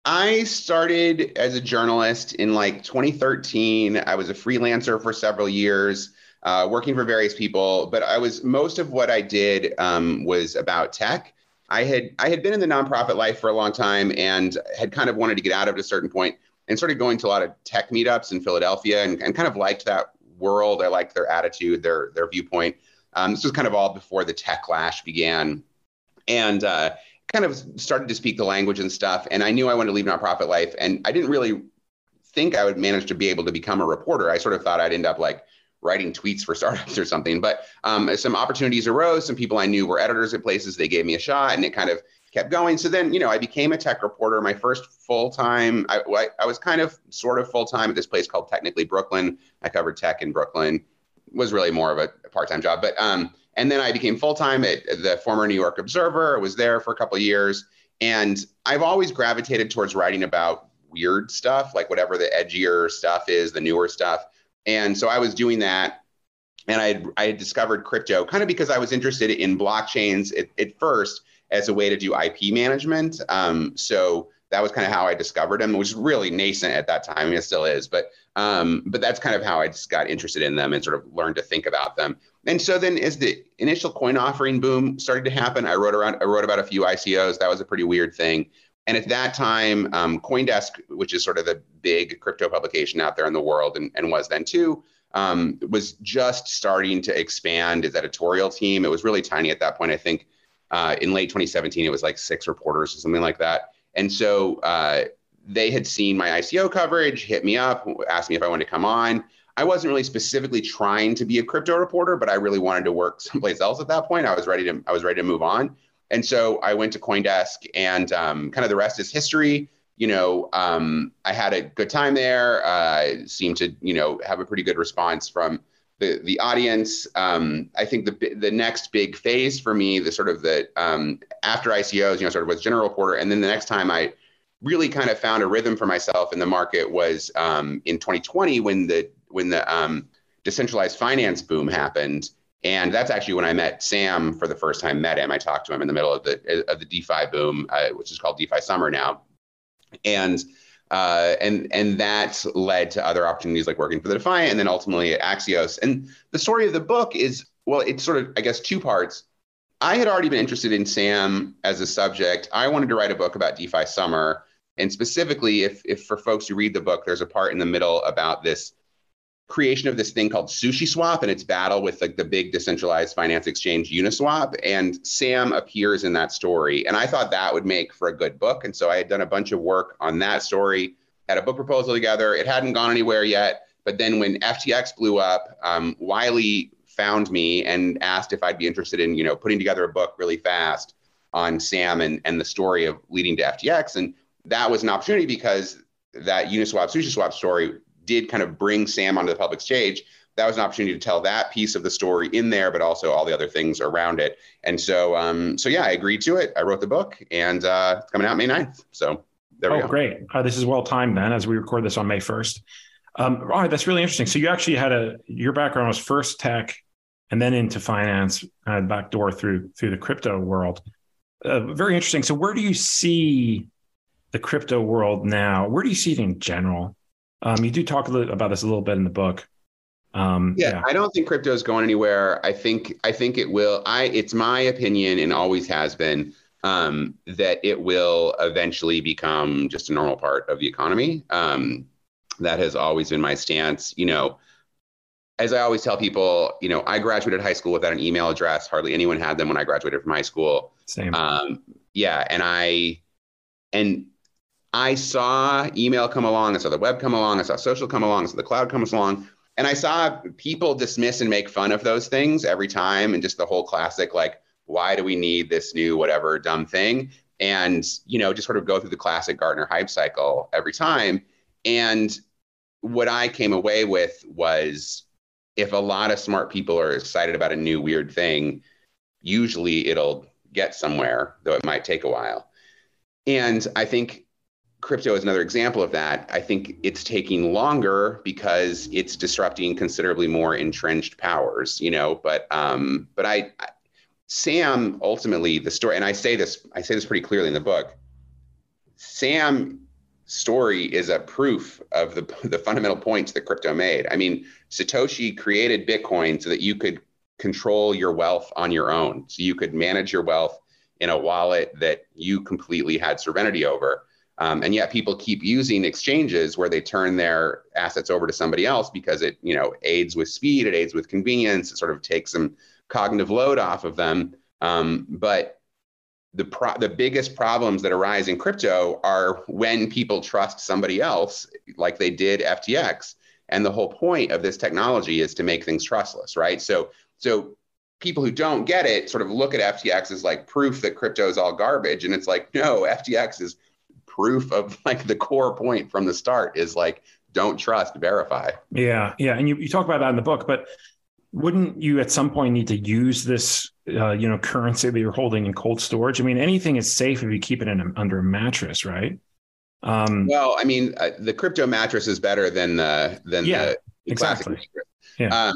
I started as a journalist in like 2013. I was a freelancer for several years, uh, working for various people. But I was most of what I did um, was about tech. I had I had been in the nonprofit life for a long time and had kind of wanted to get out of it at a certain point and started going to a lot of tech meetups in Philadelphia and, and kind of liked that world. I liked their attitude, their their viewpoint. Um, this was kind of all before the techlash began, and uh, kind of started to speak the language and stuff. And I knew I wanted to leave nonprofit life, and I didn't really think I would manage to be able to become a reporter. I sort of thought I'd end up like writing tweets for *laughs* startups or something. But um, some opportunities arose. Some people I knew were editors at places. They gave me a shot, and it kind of kept going. So then, you know, I became a tech reporter. My first full time, I, I was kind of sort of full time at this place called Technically Brooklyn. I covered tech in Brooklyn. Was really more of a part time job, but um, and then I became full time at the former New York Observer. I was there for a couple years. And I've always gravitated towards writing about weird stuff, like whatever the edgier stuff is, the newer stuff. And so I was doing that. And I had, I had discovered crypto kind of because I was interested in blockchains at, at first as a way to do IP management. Um, so that was kind of how I discovered them, which was really nascent at that time. I mean, it still is, but um, but that's kind of how I just got interested in them and sort of learned to think about them. And so then, as the initial coin offering boom started to happen, I wrote around. I wrote about a few ICOs. That was a pretty weird thing. And at that time, um, CoinDesk, which is sort of the big crypto publication out there in the world, and, and was then too, um, was just starting to expand its editorial team. It was really tiny at that point. I think uh, in late 2017, it was like six reporters or something like that. And so uh, they had seen my ICO coverage, hit me up, asked me if I wanted to come on. I wasn't really specifically trying to be a crypto reporter, but I really wanted to work *laughs* someplace else at that point. I was ready to I was ready to move on, and so I went to CoinDesk, and um, kind of the rest is history. You know, um, I had a good time there. Uh, seemed to you know have a pretty good response from the the audience. Um, I think the the next big phase for me, the sort of the um, after ICOs, you know, sort of was general reporter, and then the next time I really kind of found a rhythm for myself in the market was um, in 2020 when the when the um, decentralized finance boom happened. And that's actually when I met Sam for the first time. Met him. I talked to him in the middle of the of the DeFi boom, uh, which is called DeFi Summer now, and uh, and and that led to other opportunities like working for the Defiant, and then ultimately at Axios. And the story of the book is well, it's sort of I guess two parts. I had already been interested in Sam as a subject. I wanted to write a book about DeFi Summer, and specifically, if if for folks who read the book, there's a part in the middle about this creation of this thing called SushiSwap and its battle with like the big decentralized finance exchange Uniswap. And Sam appears in that story. And I thought that would make for a good book. And so I had done a bunch of work on that story, had a book proposal together. It hadn't gone anywhere yet. But then when FTX blew up, um, Wiley found me and asked if I'd be interested in, you know, putting together a book really fast on Sam and, and the story of leading to FTX. And that was an opportunity because that Uniswap SushiSwap story did kind of bring Sam onto the public stage, that was an opportunity to tell that piece of the story in there, but also all the other things around it. And so, um, so yeah, I agreed to it. I wrote the book, and uh, it's coming out May 9th. So there oh, we go. great! Uh, this is well timed then, as we record this on May 1st. Um, all right, that's really interesting. So you actually had a your background was first tech, and then into finance, uh, back door through through the crypto world. Uh, very interesting. So where do you see the crypto world now? Where do you see it in general? Um, you do talk a little about this a little bit in the book. Um, yeah, yeah, I don't think crypto is going anywhere. I think I think it will. I it's my opinion and always has been um, that it will eventually become just a normal part of the economy. Um, that has always been my stance. You know, as I always tell people, you know, I graduated high school without an email address. Hardly anyone had them when I graduated from high school. Same. Um, yeah, and I and I saw email come along, I saw the web come along, I saw social come along, I saw the cloud comes along, and I saw people dismiss and make fun of those things every time, and just the whole classic like, why do we need this new whatever dumb thing? And you know, just sort of go through the classic Gartner hype cycle every time. And what I came away with was if a lot of smart people are excited about a new weird thing, usually it'll get somewhere, though it might take a while. And I think crypto is another example of that. I think it's taking longer because it's disrupting considerably more entrenched powers, you know, but um but I, I Sam ultimately the story and I say this I say this pretty clearly in the book. Sam story is a proof of the *laughs* the fundamental points that crypto made. I mean, Satoshi created Bitcoin so that you could control your wealth on your own. So you could manage your wealth in a wallet that you completely had sovereignty over. Um, and yet people keep using exchanges where they turn their assets over to somebody else because it, you know, aids with speed, it aids with convenience, it sort of takes some cognitive load off of them. Um, but the pro- the biggest problems that arise in crypto are when people trust somebody else, like they did FTX. And the whole point of this technology is to make things trustless, right? So so people who don't get it sort of look at FTX as like proof that crypto is all garbage, and it's like no, FTX is proof of *laughs* like the core point from the start is like don't trust, verify. Yeah, yeah, and you, you talk about that in the book, but wouldn't you at some point need to use this uh, you know currency that you're holding in cold storage? I mean, anything is safe if you keep it in a, under a mattress, right? Um, well, I mean, uh, the crypto mattress is better than the than yeah, the, the exactly. Yeah. Um,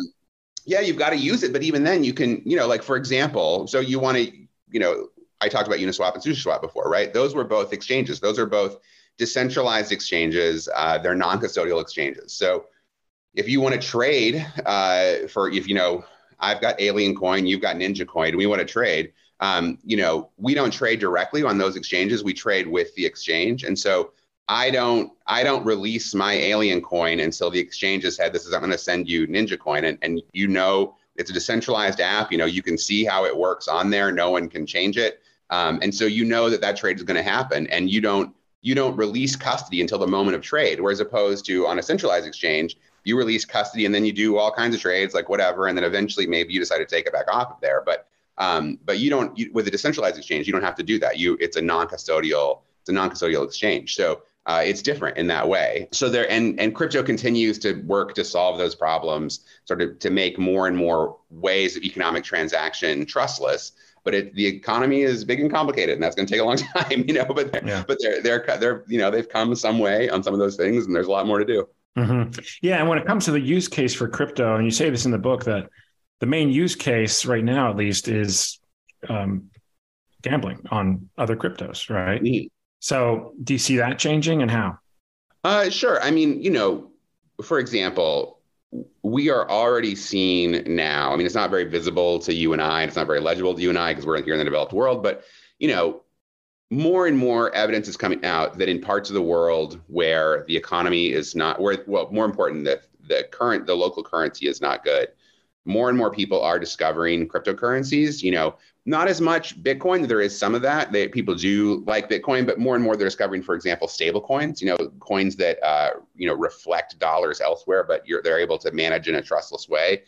yeah, you've got to use it, but even then, you can, you know, like for example, so you want to, you know, I talked about Uniswap and SushiSwap before, right? Those were both exchanges. Those are both decentralized exchanges. Uh, they're non-custodial exchanges. So if you want to trade uh, for, if you know, I've got Alien Coin, you've got Ninja Coin, we want to trade. Um, you know, we don't trade directly on those exchanges. We trade with the exchange, and so I don't I don't release my Alien Coin until the exchange has said this is I'm going to send you Ninja Coin, and and you know it's a decentralized app. You know, you can see how it works on there. No one can change it. Um, and so you know that that trade is going to happen, and you don't you don't release custody until the moment of trade. Whereas opposed to on a centralized exchange, you release custody and then you do all kinds of trades, like whatever, and then eventually maybe you decide to take it back off of there. But um, but you don't you, with a decentralized exchange, you don't have to do that. You it's a non-custodial it's a non-custodial exchange. So uh, it's different in that way. So there, and and crypto continues to work to solve those problems, sort of to make more and more ways of economic transaction trustless. But it, the economy is big and complicated, and that's going to take a long *laughs* time, you know. But they're, yeah. but they're they're they're you know they've come some way on some of those things, and there's a lot more to do. Mm-hmm. Yeah, and when it comes to the use case for crypto, and you say this in the book that the main use case right now, at least, is um, gambling on other cryptos, right? Mm-hmm. So, do you see that changing and how? Uh, sure. I mean, you know, for example, we are already seeing now. I mean, it's not very visible to you and I. It's not very legible to you and I because we're here in the developed world. But you know, more and more evidence is coming out that in parts of the world where the economy is not, where well, more important, that the current, the local currency is not good. More and more people are discovering cryptocurrencies. You know, not as much Bitcoin. There is some of that. They, people do like Bitcoin, but more and more they're discovering, for example, stable coins. You know, coins that uh, you know reflect dollars elsewhere, but they're able to manage in a trustless way.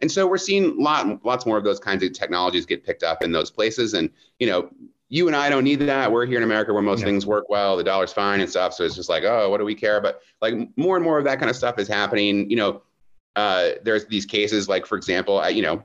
And so we're seeing lot, lots more of those kinds of technologies get picked up in those places. And you know, you and I don't need that. We're here in America where most yeah. things work well. The dollar's fine and stuff. So it's just like, oh, what do we care? But like more and more of that kind of stuff is happening. You know, uh, there's these cases like, for example, I, you know,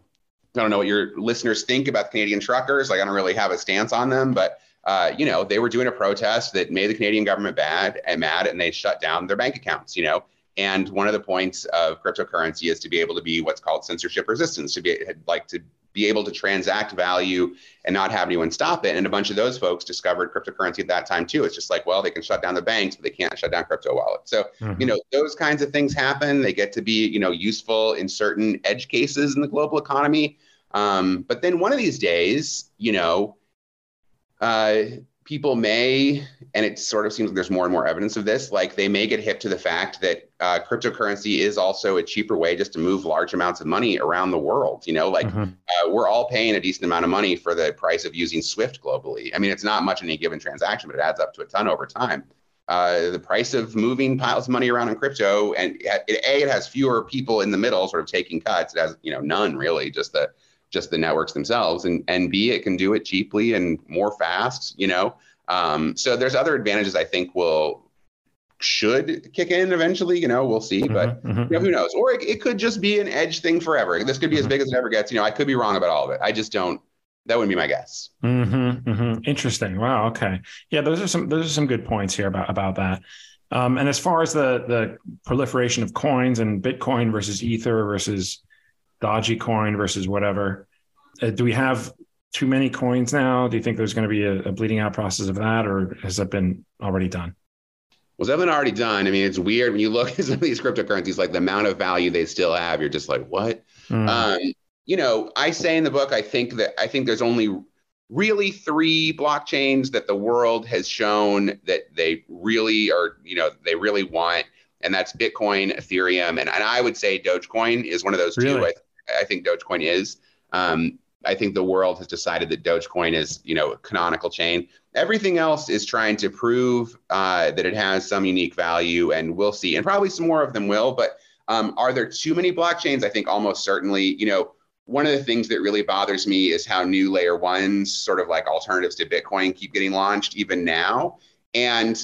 I don't know what your listeners think about Canadian truckers. Like, I don't really have a stance on them, but uh, you know, they were doing a protest that made the Canadian government bad and mad, and they shut down their bank accounts. You know, and one of the points of cryptocurrency is to be able to be what's called censorship resistance, to be like to be able to transact value and not have anyone stop it. And a bunch of those folks discovered cryptocurrency at that time too. It's just like, well, they can shut down the banks, but they can't shut down crypto wallets. So, mm-hmm. you know, those kinds of things happen. They get to be, you know, useful in certain edge cases in the global economy. Um, but then one of these days, you know, uh, people may, and it sort of seems like there's more and more evidence of this, like they may get hip to the fact that uh, cryptocurrency is also a cheaper way just to move large amounts of money around the world. You know, like mm-hmm. uh, we're all paying a decent amount of money for the price of using Swift globally. I mean, it's not much in any given transaction, but it adds up to a ton over time. Uh, the price of moving piles of money around in crypto, and it, a it has fewer people in the middle, sort of taking cuts. It has you know none really, just the just the networks themselves and and b it can do it cheaply and more fast you know um, so there's other advantages i think will should kick in eventually. You know, we'll see, mm-hmm, but mm-hmm. You know, who knows? Or it, it, could just be an edge thing forever. This could be mm-hmm. as big as it ever gets. You know, I could be wrong about all of it. I just don't. That would be my guess. Mm-hmm, mm-hmm. Interesting. Wow. Okay. Yeah, those are some those are some good points here about about that. Um, and as far as the the proliferation of coins and Bitcoin versus Ether versus Dogecoin versus whatever, uh, do we have too many coins now? Do you think there's going to be a, a bleeding out process of that, or has that been already done? Was that been already done? I mean, it's weird when you look *laughs* at some of these cryptocurrencies, like the amount of value they still have. You're just like, what? Mm. Um, you know, I say in the book, I think that I think there's only really three blockchains that the world has shown that they really are, you know, they really want, and that's Bitcoin, Ethereum, and, and I would say Dogecoin is one of those really? two. I, I think Dogecoin is. Um, I think the world has decided that Dogecoin is, you know, a canonical chain. Everything else is trying to prove uh, that it has some unique value, and we'll see. And probably some more of them will. But um, are there too many blockchains? I think almost certainly. You know, one of the things that really bothers me is how new layer ones, sort of like alternatives to Bitcoin, keep getting launched even now. And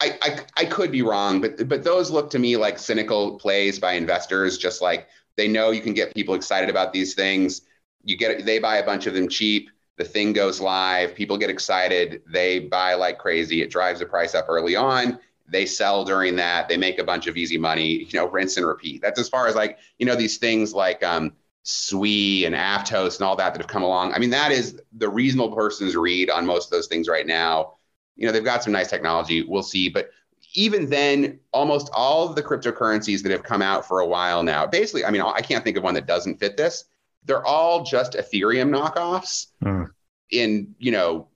I, I, I could be wrong, but but those look to me like cynical plays by investors. Just like they know you can get people excited about these things you get they buy a bunch of them cheap the thing goes live people get excited they buy like crazy it drives the price up early on they sell during that they make a bunch of easy money you know rinse and repeat that's as far as like you know these things like um and Aptos and all that that have come along. I mean, that is the reasonable person's read on most of those things right now. You know, they've got some nice technology. We'll see. But even then, almost all of the cryptocurrencies that have come out for a while now, basically, I mean, I can't think of one that doesn't fit this they're all just Ethereum knockoffs mm. in, you know,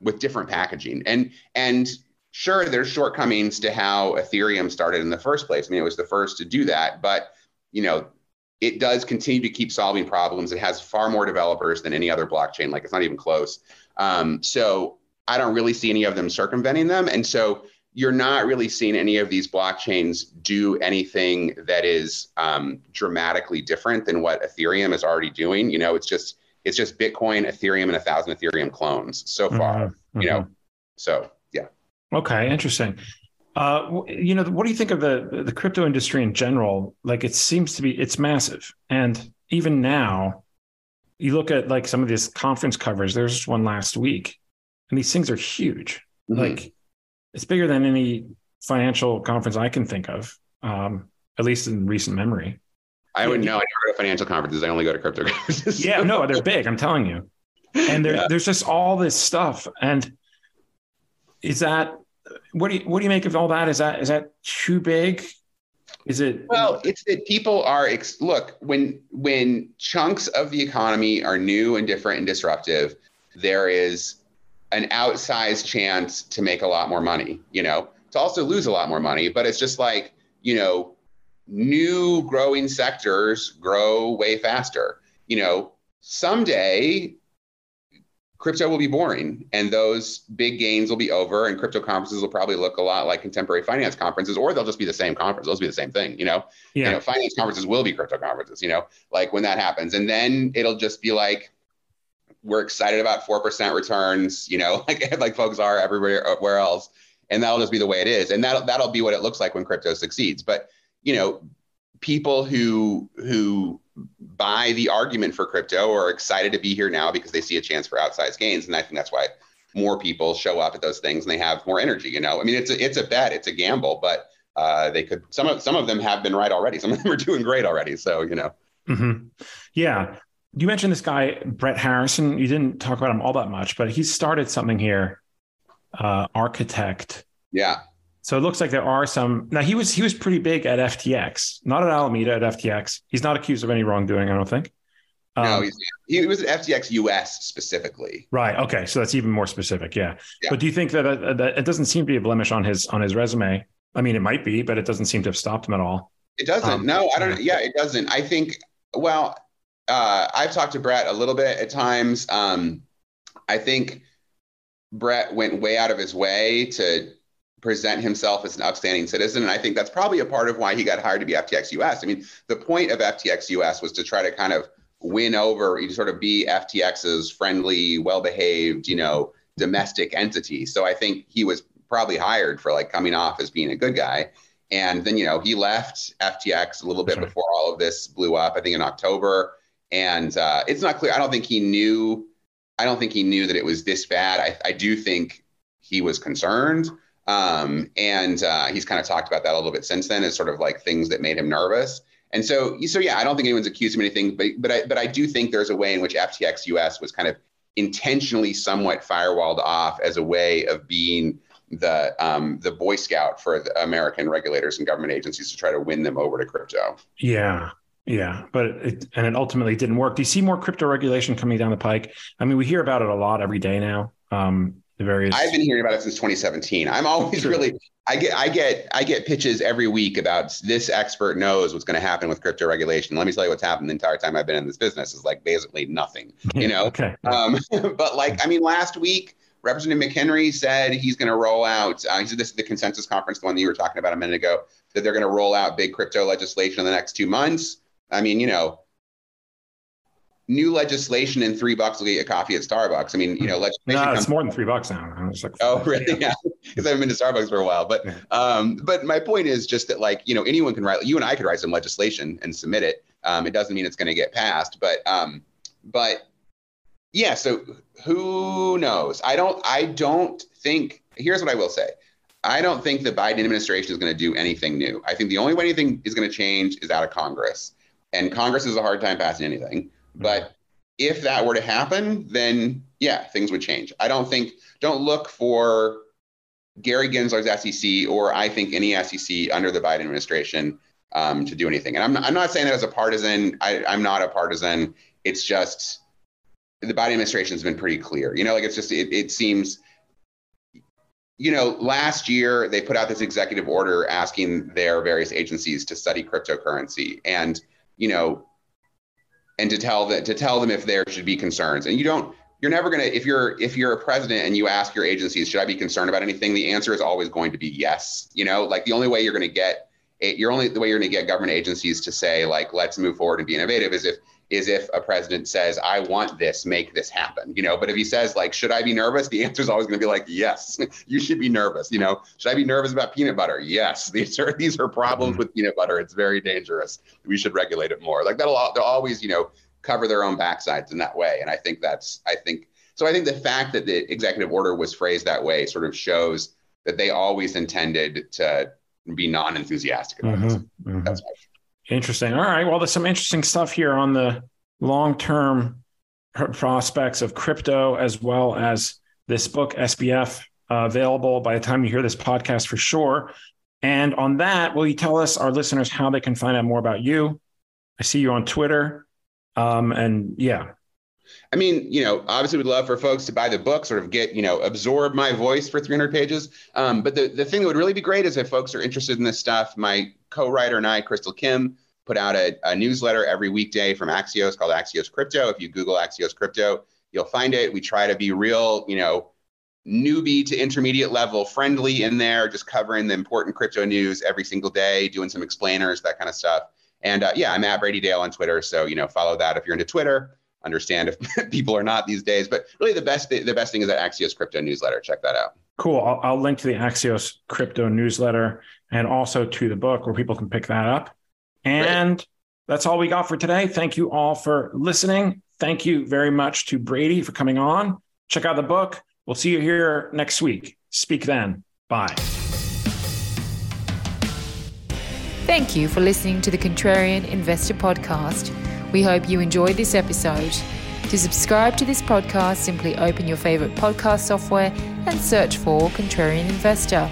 with different packaging. And and sure, there's shortcomings to how Ethereum started in the first place. I mean, it was the first to do that, but you know, it does continue to keep solving problems. It has far more developers than any other blockchain. Like it's not even close. Um, so I don't really see any of them circumventing them. And so you're not really seeing any of these blockchains do anything that is um, dramatically different than what Ethereum is already doing. You know, it's just it's just Bitcoin, Ethereum, and a thousand Ethereum clones so far. Mm-hmm. You know, mm-hmm. so yeah. Okay, interesting. Uh, you know, what do you think of the the crypto industry in general? Like, it seems to be it's massive, and even now, you look at like some of these conference covers. There's one last week, and these things are huge. Mm-hmm. Like it's bigger than any financial conference I can think of, um, at least in recent memory. I would know. I never go to financial conferences. I only go to crypto conferences. yeah, no, they're big. I'm telling you. And there, yeah. there's just all this stuff. And is that what do you what do you make of all that? Is that is that too big? Is it? Well, it's that people are ex- look when when chunks of the economy are new and different and disruptive. There is an outsized chance to make a lot more money, you know, to also lose a lot more money. But it's just like, you know, new growing sectors grow way faster. You know, someday crypto will be boring and those big gains will be over and crypto conferences will probably look a lot like contemporary finance conferences or they'll just be the same conference those will be the same thing you know yeah. you know finance conferences will be crypto conferences you know like when that happens and then it'll just be like we're excited about 4% returns, you know, *laughs* like, like folks are everywhere else. And that'll just be the way it is. And that'll, that'll be what it looks like when crypto succeeds. But, you know, people who, who buy the argument for crypto are excited to be here now because they see a chance for outsized gains. And I think that's why more people show up at those things and they have more energy, you know, I mean, it's a, it's a bet, it's a gamble, but uh, they could, some of, some of them have been right already. Some of them are doing great already. So, you know. Mm-hmm. Yeah you mentioned this guy Brett Harrison. You didn't talk about him all that much, but he started something here, uh, Architect. Yeah. So it looks like there are some. Now he was he was pretty big at FTX, not at Alameda at FTX. He's not accused of any wrongdoing, I don't think. Um, no, he was at FTX US specifically. Right. Okay. So that's even more specific. Yeah. yeah. But do you think that, uh, that it doesn't seem to be a blemish on his on his resume? I mean, it might be, but it doesn't seem to have stopped him at all. It doesn't. Um, no, I don't. Yeah, it doesn't. I think. Well, uh, I've talked to Brett a little bit at times. Um, I think Brett went way out of his way to present himself as an upstanding citizen. And I think that's probably a part of why he got hired to be FTX US. I mean, the point of FTX US was to try to kind of win over, to sort of be FTX's friendly, well behaved, you know, domestic entity. So I think he was probably hired for like coming off as being a good guy. And then, you know, he left FTX a little bit before all of this blew up, I think in October. And uh, it's not clear. I don't think he knew. I don't think he knew that it was this bad. I, I do think he was concerned. Um, and uh, he's kind of talked about that a little bit since then as sort of like things that made him nervous. And so, so yeah, I don't think anyone's accused him of anything, but but I but I do think there's a way in which FTX US was kind of intentionally somewhat firewalled off as a way of being the um, the Boy Scout for the American regulators and government agencies to try to win them over to crypto. Yeah, yeah, but it, and it ultimately didn't work. Do you see more crypto regulation coming down the pike? I mean, we hear about it a lot every day now. Um, the various. I've been hearing about it since 2017. I'm always really. I get I get I get pitches every week about this expert knows what's going to happen with crypto regulation. Let me tell you what's happened the entire time I've been in this business is like basically nothing. *laughs* You know. okay. Um, *laughs* but like I mean, last week Representative McHenry said he's going to roll out. Uh, he said this is the consensus conference, the one that you were talking about a minute ago, that they're going to roll out big crypto legislation in the next two months. I mean, you know, new legislation and three bucks will get you a coffee at Starbucks. I mean, you know, legislation. No, it's more than three bucks now. I was like, oh, really? Yeah, *laughs* because I haven't been to Starbucks for a while. But, um, but my point is just that, like, you know, anyone can write. You and I could write some legislation and submit it. Um, it doesn't mean it's going to get passed, but, um, but yeah. So who knows? I don't. I don't think. Here's what I will say. I don't think the Biden administration is going to do anything new. I think the only way anything is going to change is out of Congress, and Congress is a hard time passing anything. But if that were to happen, then yeah, things would change. I don't think. Don't look for Gary Gensler's SEC or I think any SEC under the Biden administration um, to do anything. And I'm not, I'm not saying that as a partisan. I, I'm not a partisan. It's just the Biden administration has been pretty clear. You know, like it's just it, it seems. You know, last year they put out this executive order asking their various agencies to study cryptocurrency, and you know, and to tell that to tell them if there should be concerns. And you don't. You're never gonna if you're if you're a president and you ask your agencies, should I be concerned about anything? The answer is always going to be yes. You know, like the only way you're going to get it, you're only the way you're going to get government agencies to say like let's move forward and be innovative is if is if a president says, I want this, make this happen, you know, but if he says like, should I be nervous? The *laughs* answer is always going to be like, yes, *laughs* you should be nervous. You know, should I be nervous about peanut butter? Yes. *laughs* These are, these are problems mm-hmm. with peanut butter. It's very dangerous. We should regulate it more. Like that'll, they'll always, you know, cover their own backsides in that way. And I think that's, I think, so I think the fact that the executive order was phrased that way sort of shows that they always intended to be non-enthusiastic about mm-hmm. this. Mm-hmm. That's my Interesting. All right. Well, there's some interesting stuff here on the long term prospects of crypto, as well as this book, SBF, uh, available by the time you hear this podcast for sure. And on that, will you tell us, our listeners, how they can find out more about you? I see you on Twitter. Um, and yeah. I mean, you know, obviously we'd love for folks to buy the book, sort of get, you know, absorb my voice for 300 pages. Um, but the, the thing that would really be great is if folks are interested in this stuff, my co-writer and I, Crystal Kim, put out a, a newsletter every weekday from Axios called Axios Crypto. If you Google Axios Crypto, you'll find it. We try to be real, you know, newbie to intermediate level friendly in there, just covering the important crypto news every single day, doing some explainers, that kind of stuff. And uh, yeah, I'm at Brady Dale on Twitter. So, you know, follow that if you're into Twitter. Understand if *laughs* people are not these days, but really the best th- the best thing is that Axios Crypto newsletter. Check that out. Cool. I'll, I'll link to the Axios Crypto newsletter and also to the book where people can pick that up. And Great. that's all we got for today. Thank you all for listening. Thank you very much to Brady for coming on. Check out the book. We'll see you here next week. Speak then. Bye. Thank you for listening to the Contrarian Investor Podcast. We hope you enjoyed this episode. To subscribe to this podcast, simply open your favorite podcast software and search for Contrarian Investor.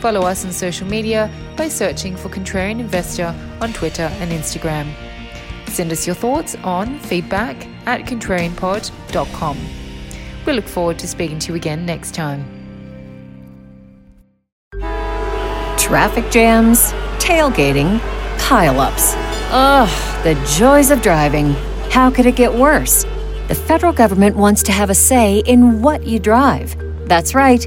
Follow us on social media by searching for Contrarian Investor on Twitter and Instagram. Send us your thoughts on feedback at contrarianpod.com. We look forward to speaking to you again next time. Traffic jams, tailgating, pileups. Ugh, the joys of driving. How could it get worse? The federal government wants to have a say in what you drive. That's right.